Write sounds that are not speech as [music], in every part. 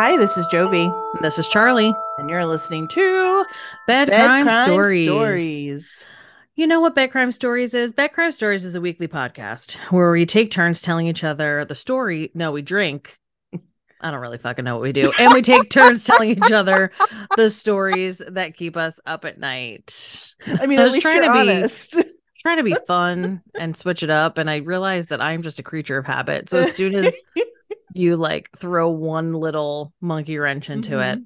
Hi, this is Jovi, This is Charlie. and you're listening to Bad, Bed Crime, Stories. Stories. You know what Bad Crime Stories is? Bad Crime Stories is a weekly podcast where we take turns telling each other the story. No, we drink. [laughs] I don't really fucking know what we do. And we take turns telling each other the stories that keep us up at night. I mean, I at was least trying to be- [laughs] Trying to be [laughs] fun and switch it up. And I realized that I'm just a creature of habit. So as soon as you like throw one little monkey wrench into it,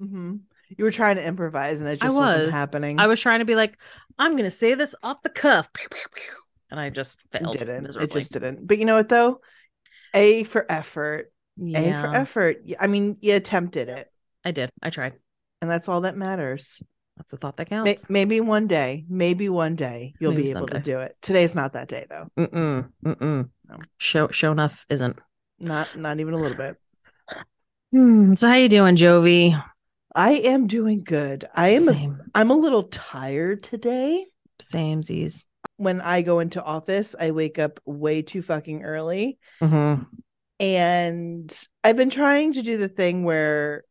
hmm You were trying to improvise, and it I just was. not happening. I was trying to be like, I'm going to say this off the cuff. Pew, pew, pew. And I just It failed didn't. It just didn't. But you know what, though? A for effort. A for effort. I mean, you attempted it, I did. I tried. and that's all that matters. That's the thought that counts. maybe one day, maybe one day you'll Maybe be able to do it. Today's not that day, though. Mm-mm, mm-mm. No. Show, show enough isn't. Not, not even a little bit. Hmm, so how you doing, Jovi? I am doing good. I am. Same, I'm a little tired today. same Z's. When I go into office, I wake up way too fucking early. Mm-hmm. And I've been trying to do the thing where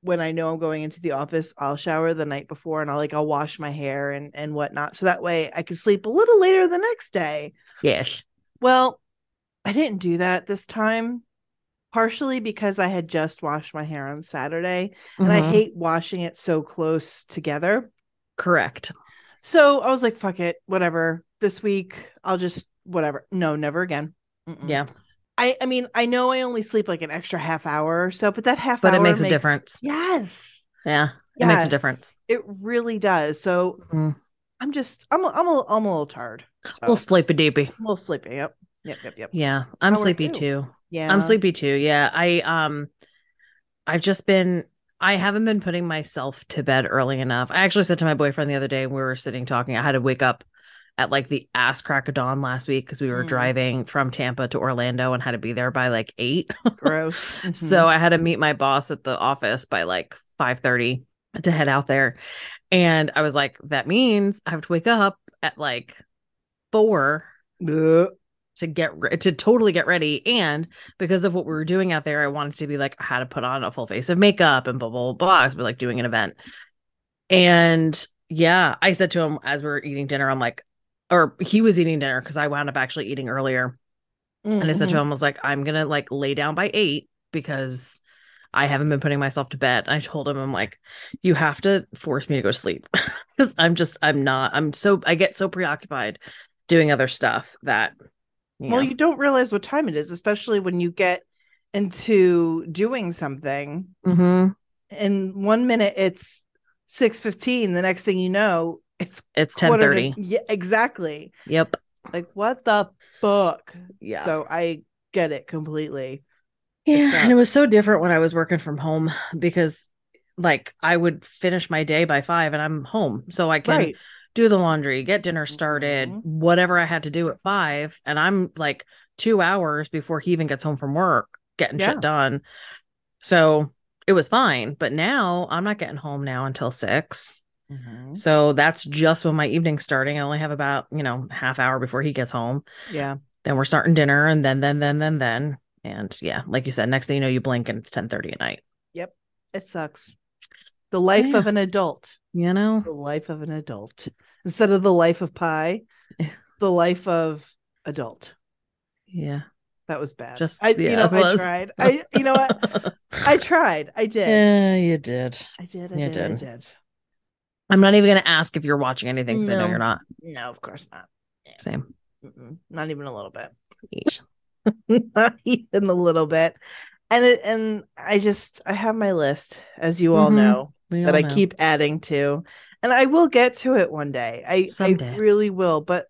when I know I'm going into the office, I'll shower the night before and I'll like I'll wash my hair and and whatnot. So that way I can sleep a little later the next day. Yes. Well, I didn't do that this time. Partially because I had just washed my hair on Saturday and I Mhm. hate washing it so close together. correct. So I was like, fuck it, whatever. This week, I'll just whatever. No, never again. Mm-mm. Yeah, I I mean, I know I only sleep like an extra half hour or so, but that half But hour it makes a difference. Yes. yeah. It makes a difference. It really does. So Mhm. I'm just I'm a, I'm a, I'm a little tired. So Little sleepy deepy. a little sleepy. Yep. Yep. Yep. Yep. Yeah, I'm How sleepy too. Yeah. I'm sleepy too. Yeah. I um I've just been I haven't been putting myself to bed early enough. I actually said to my boyfriend the other day we were sitting talking, I had to wake up at like the ass crack of dawn last week because we were Mm. driving from Tampa to Orlando and had to be there by like eight. Gross. [laughs] So I had to meet my boss at the office by like 5:30 to head out there. And I was like, that means I have to wake up at like four. To get re- to totally get ready and because of what we were doing out there i wanted to be like i had to put on a full face of makeup and blah blah blah, blah. So we're like doing an event and yeah i said to him as we were eating dinner i'm like or he was eating dinner because i wound up actually eating earlier and i said to Mhm. him i was like i'm gonna like lay down by eight because i haven't been putting myself to bed and i told him i'm like you have to force me to go to sleep [laughs] because i'm just i'm not i'm so i get so preoccupied doing other stuff that you Well, you don't realize what time it is, especially when you get into doing something. mm-hmm. And one minute it's six fifteen. The next thing you know, it's It's ten thirty. Yeah, exactly. Yep. Like what the fuck? Yeah. So I get it completely. yeah. And it was so different when I was working from home because like I would finish my day by five and I'm home. So I can Right. Do the laundry, get dinner started, Mhm. whatever I had to do at five. And I'm like two hours before he even gets home from work, getting Yeah. shit done. So it was fine. But now I'm not getting home now until six. Mhm. So that's just when my evening's starting. I only have about, you know, half hour before he gets home. Yeah. then we're starting dinner and then then then then then and yeah like you said next thing you know you blink and it's 10 30 at night Yep. It sucks. The life Yeah. of an adult. You know The life of an adult. Instead of the life of pie, [laughs] the life of adult. yeah That was bad. Just- I you know, I tried. [laughs] I you know what? I tried. I did. yeah you did I did. I You did. I did. did. i'm not even gonna ask if you're watching anything because i know you're not No, of course not. same Mm-mm. Not even a little bit. [laughs] Not even a little bit. And it, and I just I have my list, as you all Mhm. know, We that I know. keep adding to, and I will get to it one day. I Someday. I really will, but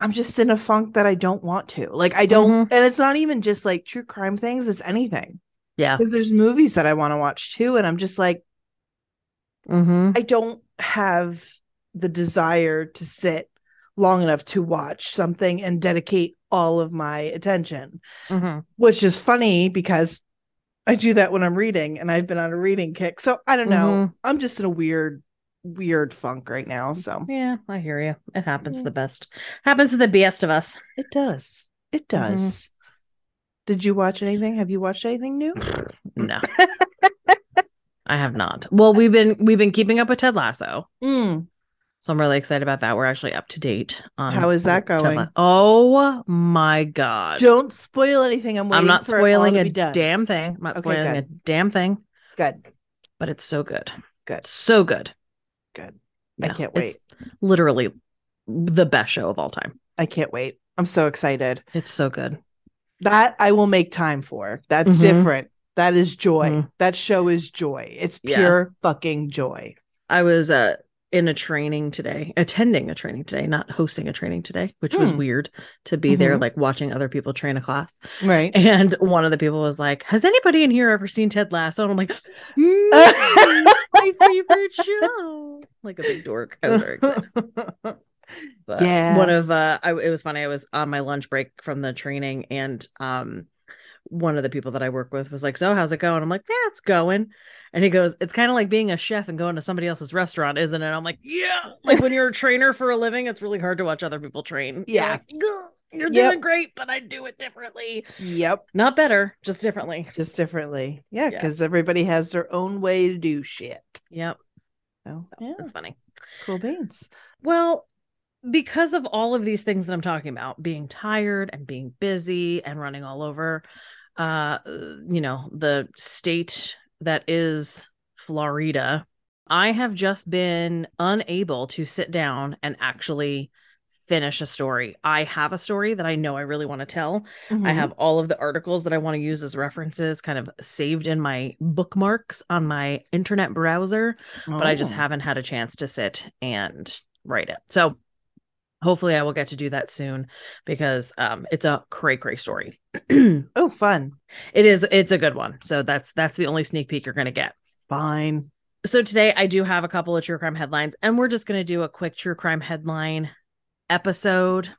I'm just in a funk that I don't want to. Like I don't, Mhm. and it's not even just like true crime things. It's anything yeah because there's movies that I want to watch too, and I'm just like mm-hmm. I don't have the desire to sit long enough to watch something and dedicate all of my attention, Mm-hmm. which is funny because I do that when I'm reading and I've been on a reading kick. So I don't know. I'm just in a weird, weird funk right now. So yeah i hear you it happens to the best happens to the best of us it does. It does. Did you watch anything? Have you watched anything new? [laughs] No. [laughs] I have not. Well, we've been we've been keeping up with Ted Lasso. Mm. So I'm really excited about that. We're actually up to date on How is that going? Oh my god. Don't spoil anything. I'm waiting I'm not spoiling a damn thing. I'm not Okay, spoiling a damn thing, Good. but it's so good. Good. So good. Good. I Yeah, can't wait. It's literally the best show of all time. I can't wait. I'm so excited. It's so good. That I will make time for. That's Mhm. different. That is joy. Mhm. That show is joy. It's Yeah. pure fucking joy. I was uh in a training today, attending a training today, not hosting a training today, which was Hmm. weird to be there Mhm. like watching other people train a class. Right. And one of the people was like, "Has anybody in here ever seen Ted Lasso?" And I'm like, [gasps] "Mm, [laughs] "My favorite show!" Like a big dork. I was very excited. [laughs] But Yeah. one of uh, I, it was funny. I was on my lunch break from the training, and um, one of the people that I work with was like, "So how's it going?" I'm like, "Yeah, it's going." And he goes, "It's kind of like being a chef and going to somebody else's restaurant, isn't it?" I'm like, "Yeah." Like when you're a trainer for a living, it's really hard to watch other people train. You're Yeah. like, you're Yep. doing great, but I do it differently. Yep. Not better, just differently. Just differently. Yeah, Yeah. because everybody has their own way to do shit. Yep, So, so yeah, that's funny. cool beans. Well, because of all of these things that I'm talking about, being tired and being busy and running all over, uh, you know, the state that is Florida, I have just been unable to sit down and actually finish a story. I have a story that I know I really want to tell. I Mhm. have all of the articles that I want to use as references kind of saved in my bookmarks on my internet browser but I just Oh. haven't had a chance to sit and write it. So hopefully I will get to do that soon because um it's a cray cray story. [clears throat] Oh, fun. it is it's a good one. So that's that's the only sneak peek you're going to get. Fine. So today I do have a couple of true crime headlines and we're just going to do a quick true crime headline episode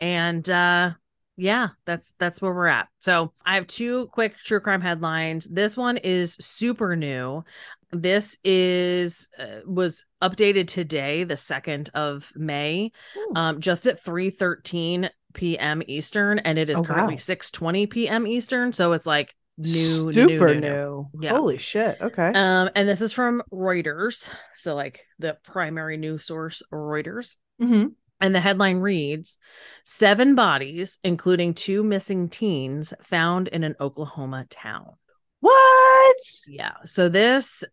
and uh yeah, that's that's where we're at. So I have two quick true crime headlines. This one is super new. This is uh, was updated today, the 2nd of May, um just at 3:13 p.m. Eastern and it is Oh, currently wow. 6:20 p.m. Eastern, so it's like new super new, new. new. Yeah. Holy shit. Okay. Um, and this is from Reuters, so like the primary news source, Reuters. Mhm. And the headline reads Seven bodies, including two missing teens, found in an Oklahoma town. What? Yeah. So this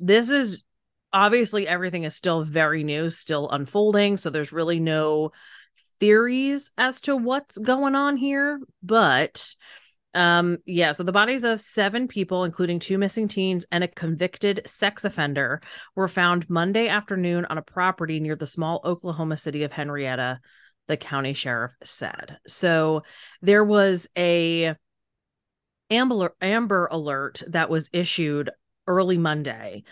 this is obviously everything is still very new, still unfolding. So there's really no theories as to what's going on here. But um, yeah, so the bodies of seven people, including two missing teens and a convicted sex offender, were found Monday afternoon on a property near the small Oklahoma city of Henrietta, the county sheriff said. So there was a amber amber alert that was issued early Monday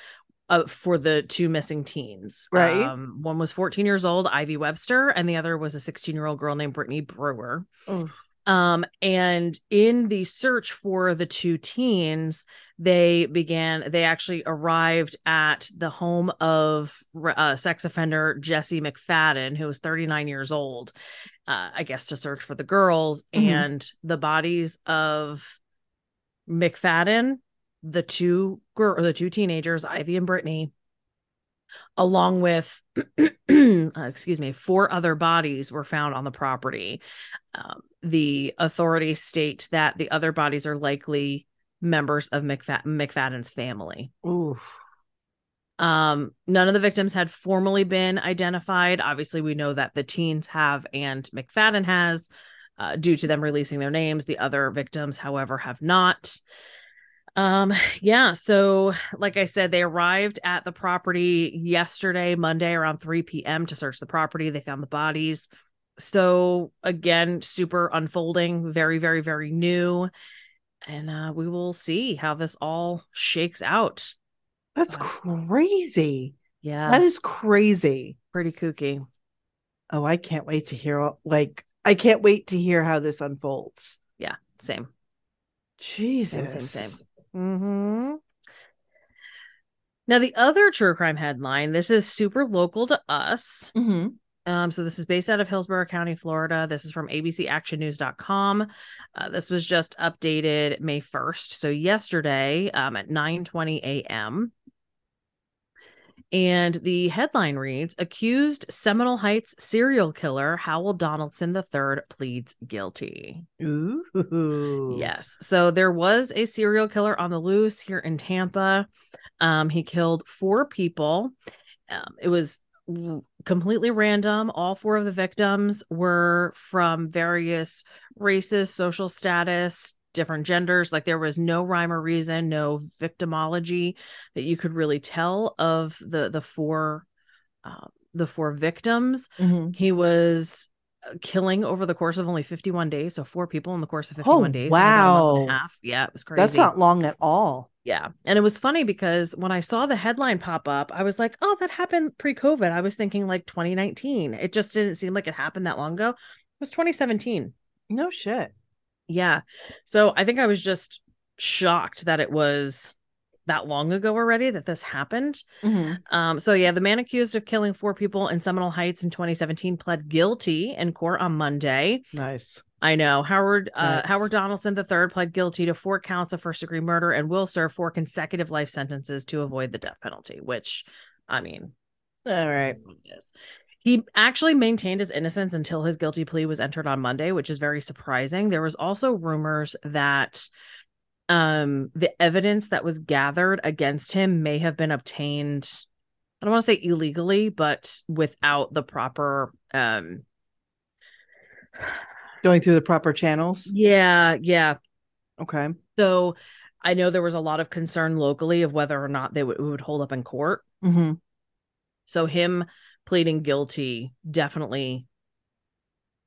uh, for the two missing teens. Right. Um, one was 14 years old, Ivy Webster, and the other was a 16 year old girl named Brittany Brewer. Oh, Um, and in the search for the two teens, they began, they actually arrived at the home of uh, sex offender Jesse McFadden, who was 39 years old, uh, I guess, to search for the girls Mhm. and the bodies of McFadden, the two girl, the two teenagers, Ivy and Brittany, along with, [clears throat] uh, excuse me, four other bodies were found on the property. Um, the authorities state that the other bodies are likely members of McFad- McFadden's family. oof. Um, none of the victims had formally been identified. Obviously, we know that the teens have and McFadden has, uh, due to them releasing their names. The other victims, however, have not. Um, yeah, so like I said, they arrived at the property yesterday, Monday, around 3 p.m. to search the property. They found the bodies. So again, super unfolding, very, very, very new. And uh, we will see how this all shakes out. That's Wow. crazy. Yeah, That is crazy. pretty kooky. Oh, I can't wait to hear like I can't wait to hear how this unfolds. Yeah, same. Jesus. same, same. Mm-hmm. Now, the other true crime headline, this is super local to us. Mhm. Um, so this is based out of Hillsborough County, Florida. This is from abcactionnews.com. Uh, this was just updated May 1st. So yesterday um, at 9 20 a.m. And the headline reads Accused Seminole Heights serial killer Howell Donaldson III pleads guilty. Ooh. Yes. So there was a serial killer on the loose here in Tampa. Um, he killed four people. Um, it was completely random. All four of the victims were from various races, social status, different genders. Like there was no rhyme or reason, no victimology that you could really tell of the the four uh, the four victims. Mm-hmm. He was uh, killing over the course of only 51 days. So four people in the course of 51 Oh, days. wow. half. Yeah, it was crazy. That's not long at all. Yeah. And it was funny because when I saw the headline pop up, I was like, oh, that happened pre COVID. I was thinking like 2019. It just didn't seem like it happened that long ago. It was 2017. No shit. Yeah. So I think I was just shocked that it was that long ago already that this happened. Mm-hmm. Um, so yeah, the man accused of killing four people in Seminole Heights in 2017 pled guilty in court on Monday. Nice. I know Howard uh, That's- Howard Donaldson III pled guilty to four counts of first degree murder and will serve four consecutive life sentences to avoid the death penalty. Which, I mean, All right. Is what it is. He actually maintained his innocence until his guilty plea was entered on Monday, which is very surprising. There was also rumors that um the evidence that was gathered against him may have been obtained I don't want to say illegally, but without the proper um Going through the proper channels. yeah, yeah. Okay. So I know there was a lot of concern locally of whether or not they would, would hold up in court. Mm-hmm. So him pleading guilty definitely,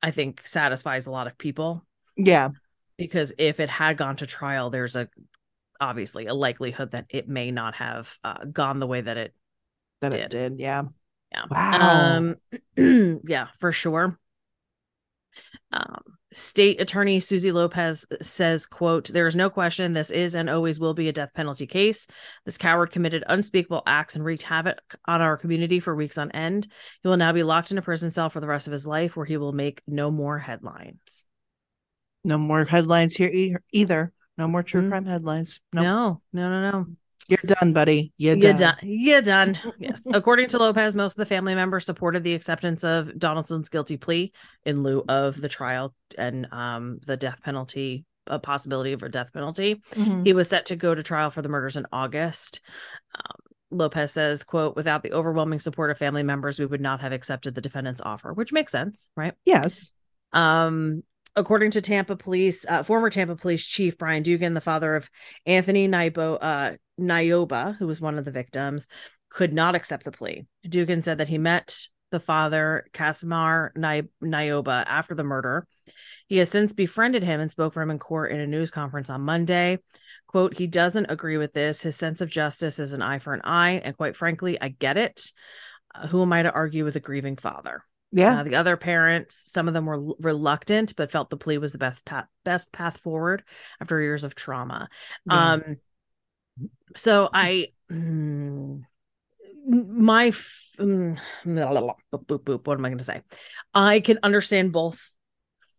I think, satisfies a lot of people Yeah. because if it had gone to trial, there's a obviously a likelihood that it may not have uh, gone the way that it That it Did. did. Yeah. yeah Wow. um [clears throat] yeah for sure um state attorney suzy lopez says quote there is no question this is and always will be a death penalty case this coward committed unspeakable acts and wreaked havoc on our community for weeks on end he will now be locked in a prison cell for the rest of his life where he will make no more headlines No more headlines here either. No more true Mm. crime headlines. No. no no no no You're done, buddy. You're, You're done. done. You're done. Yes. [laughs] According to Lopez, most of the family members supported the acceptance of Donaldson's guilty plea in lieu of the trial and um, the death penalty, a possibility of a death penalty. Mhm. He was set to go to trial for the murders in August. Um, Lopez says, quote, without the overwhelming support of family members, we would not have accepted the defendant's offer, which makes sense, right? Yes. Um, according to Tampa police, uh, former Tampa police chief Brian Dugan, the father of Anthony Naiboa, uh, Naiboa, who was one of the victims, could not accept the plea. Dugan said that he met the father, Casimir Ni- Naiboa, after the murder. He has since befriended him and spoke for him in court in a news conference on Monday. Quote, he doesn't agree with this. His sense of justice is an eye for an eye. And quite frankly, I get it. Uh, who am I to argue with a grieving father? Yeah. Uh, the other parents, some of them were reluctant, but felt the plea was the best path, best path forward after years of trauma. Yeah. Um, so I, mm, my, f- mm, blah, blah, blah, boop, boop, boop, what am I going to say? I can understand both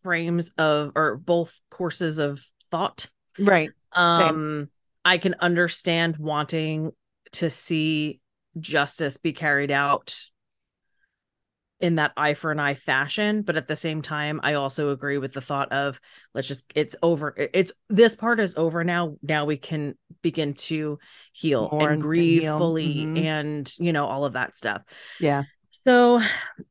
frames of or both courses of thought. right. Um, I can understand wanting to see justice be carried out in that eye for an eye fashion but at the same time i also agree with the thought of let's just it's over it's this part is over now now we can begin to heal and and grieve heal. fully Mhm. and you know all of that stuff Yeah. so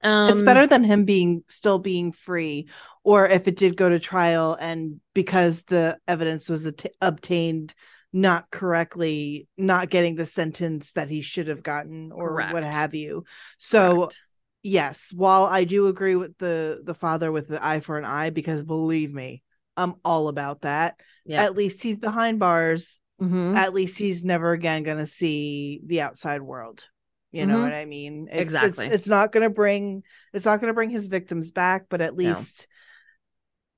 um it's better than him being still being free or if it did go to trial and because the evidence was at- obtained not correctly not getting the sentence that he should have gotten or what have you so correct. Yes while i do agree with the the father with the eye for an eye because believe me i'm all about that. Yeah. At least he's behind bars. Mhm. at least he's never again going to see the outside world. You know Mhm. what i mean? It's, Exactly. it's, it's not going to bring it's not going to bring his victims back but at No. least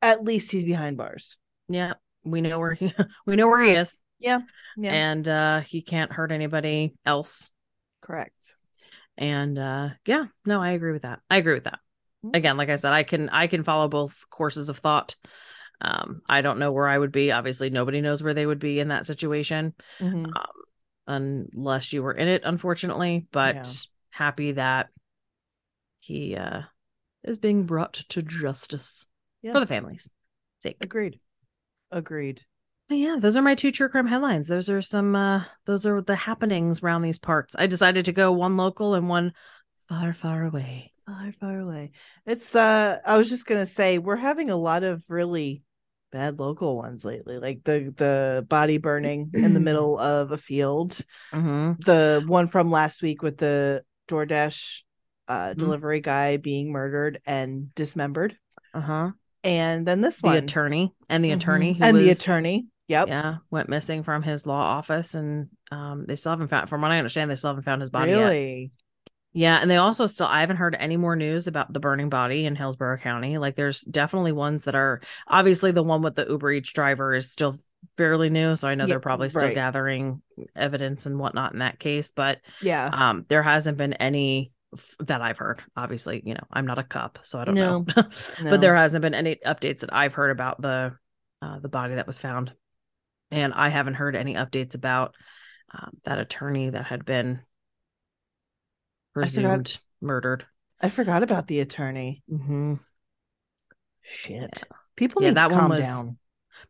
at least he's behind bars. Yeah we know where he [laughs] we know where he is. Yeah. And uh he can't hurt anybody else. Correct And uh yeah, no, I agree with that. I agree with that. Mm. Again, like I said, I can I can follow both courses of thought. Um, I don't know where I would be. Obviously, nobody knows where they would be in that situation Mhm. um, unless you were in it, unfortunately. But Yeah. happy that he uh, is being brought to justice for the Yes. family's sake. Agreed. Agreed. Yeah, those are my two true crime headlines. Those are some. uh Those are the happenings around these parts. I decided to go one local and one far, far away. Far, far away. It's uh I was just gonna say we're having a lot of really bad local ones lately. Like the the body burning in the [clears throat] middle of a field. Mm-hmm. The one from last week with the DoorDash uh Mhm. delivery guy being murdered and dismembered. Uh huh. And then this The one. The attorney and the Mhm. attorney who and the attorney. Yep. Yeah, went missing from his law office, and um, they still haven't found. From what I understand, they still haven't found his body yet. really? Yeah, and they also still I haven't heard any more news about the burning body in Hillsborough County. Like there's definitely ones that are obviously the one with the Uber Eats driver is still fairly new, so I know Yeah, they're probably still right. gathering evidence and whatnot in that case, but Yeah. um there hasn't been any f- that I've heard. Obviously, you know, I'm not a cup, so I don't No, know. No. [laughs] But there hasn't been any updates that I've heard about the uh the body that was found. And I haven't heard any updates about um, that attorney that had been I forgot- presumed murdered. I forgot about the attorney. Mm-hmm. Shit. People Yeah, need that to one calm was- down.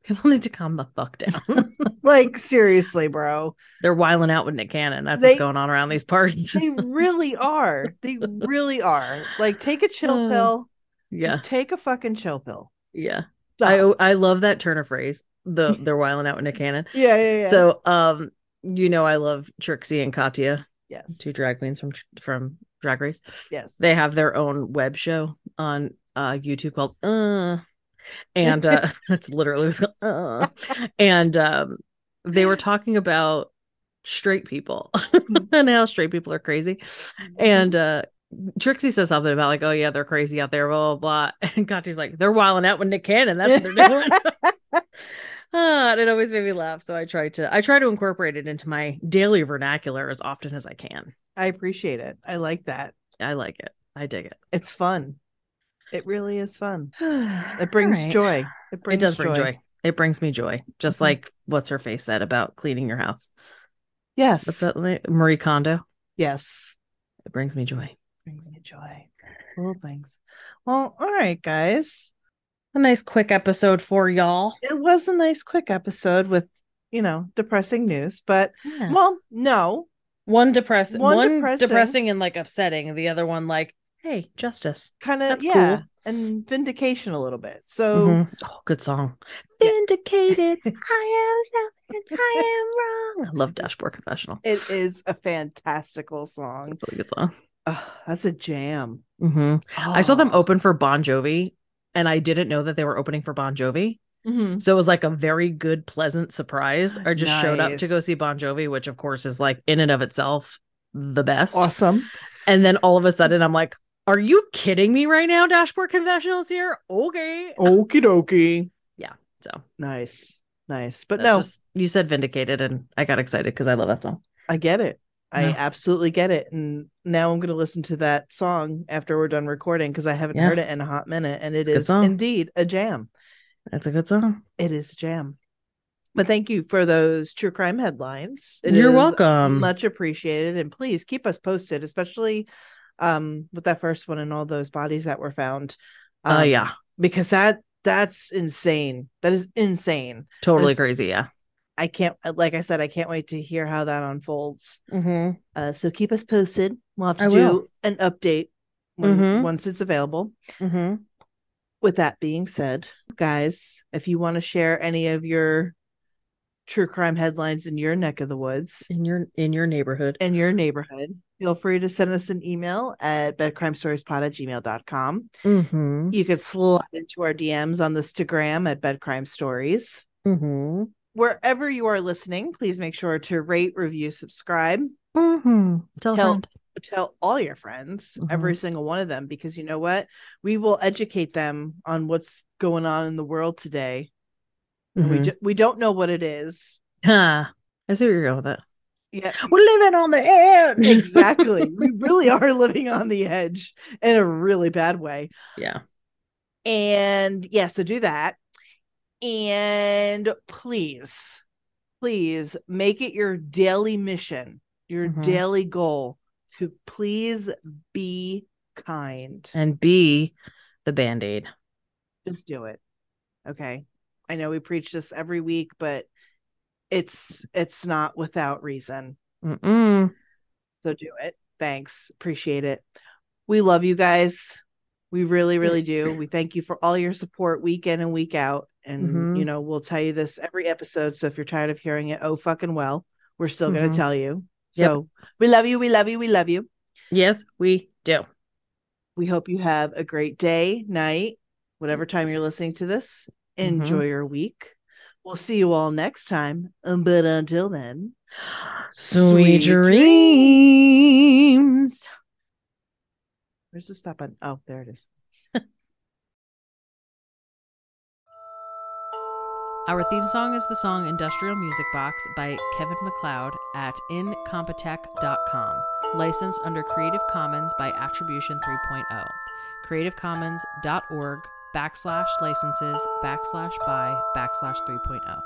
People need to calm the fuck down. [laughs] [laughs] like seriously, bro. They're wiling out with Nick Cannon. That's They- what's going on around these parts. [laughs] They really are. They really are. Like take a [sighs] chill Uh, pill. yeah, Just take a fucking chill pill. yeah. I I love that turn of phrase. The [laughs] they're wiling out with Nick Cannon. yeah, yeah, yeah. So um, you know, I love Trixie and Katya, yes. two drag queens from from Drag Race. Yes. They have their own web show on uh YouTube called uh and uh [laughs] [laughs] it's literally uh and um they were talking about straight people and how straight people are crazy. Mm-hmm. And uh Trixie says something about like, oh yeah, they're crazy out there, blah blah blah. And Katya's like, they're wilding out with Nick Cannon. That's what they're doing. Ah, and it always made me laugh. So I try to I try to incorporate it into my daily vernacular as often as I can. I appreciate it. I like that. I like it. I dig it. It's fun. It really is fun. [sighs] it brings joy. It brings It does bring joy. It brings me joy. Just Mhm. like what's her face said about cleaning your house. Yes. What's that? Marie Kondo. Yes. It brings me joy. Brings me joy. Little things. Well, all right, guys. A nice quick episode for y'all. It was a nice quick episode with, you know, depressing news, but well, no. one depressing, One one, depressing. depressing. and like upsetting, and the other one like, hey, justice. Kind of yeah. cool. And vindication a little bit. So Mhm. Oh, good song. Vindicated. [laughs] I am something. I am wrong. I love Dashboard Confessional. it is a fantastical It's song. a really good song. That's a jam. hmm I saw them Oh. open for Bon Jovi, and I didn't know that they were opening for Bon Jovi. Mhm. So it was like a very good, pleasant surprise. I just showed up to go see Bon Jovi, which of course is like in and of itself the best. Awesome. And then all of a sudden, I'm like, "Are you kidding me right now?" Dashboard Confessionals here. Okay. Okie dokie. Yeah. So Nice. Nice. But that's no, just you said vindicated, and I got excited because I love that song. I get it. I Yeah. absolutely get it. And now I'm going to listen to that song after we're done recording because I haven't Yeah. heard it in a hot minute. And it It's is indeed a jam. That's a good song. It is a jam. But thank you for those true crime headlines. It You're welcome. Much appreciated. And please keep us posted, especially um with that first one and all those bodies that were found. Uh, Um, yeah, Because that that's insane. That is insane. totally this- crazy. Yeah. I can't like I said, I can't wait to hear how that unfolds. Mm-hmm. Uh, so keep us posted. We'll have to I do will. an update when, Mhm. once it's available. Mm-hmm. With that being said, guys, if you want to share any of your true crime headlines in your neck of the woods In your in your neighborhood. in your neighborhood, feel free to send us an email at bedcrimestoriespod at gmail.com. Mm-hmm. You could slide into our DMs on the Instagram at bedcrime stories. Mm-hmm. Wherever you are listening, please make sure to rate, review, subscribe. Mm-hmm. Tell, Tell- tell all your friends, every single one of them, because you know what? We will educate them on what's going on in the world today. And We ju- we don't know what it is. Ah, I see where you're going with it. Yeah, We're living on the edge. exactly. [laughs] we really are living on the edge in a really bad way. yeah. And yeah, so do that. And please, please make it your daily mission, your Mhm. daily goal to please be kind. And be the band aid. Just do it. Okay. I know we preach this every week, but it's it's not without reason. Mm-mm. So do it. Thanks. Appreciate it. We love you guys. We really, really do. We thank you for all your support week in and week out. And, Mhm. you know, we'll tell you this every episode. So if you're tired of hearing it, oh, fucking well, we're still going Mhm. to tell you. Yep. So we love you. We love you. We love you. Yes, we do. We hope you have a great day, night, whatever time you're listening to this. Mm-hmm. Enjoy your week. We'll see you all next time. Um, But until then, Sweet, Sweet dreams. Where's the stop button? Oh, there it is. [laughs] Our theme song is the song Industrial Music Box by Kevin MacLeod at incompetech.com. Licensed under Creative Commons by Attribution 3.0. CreativeCommons.org backslash licenses backslash by backslash oh. 3.0.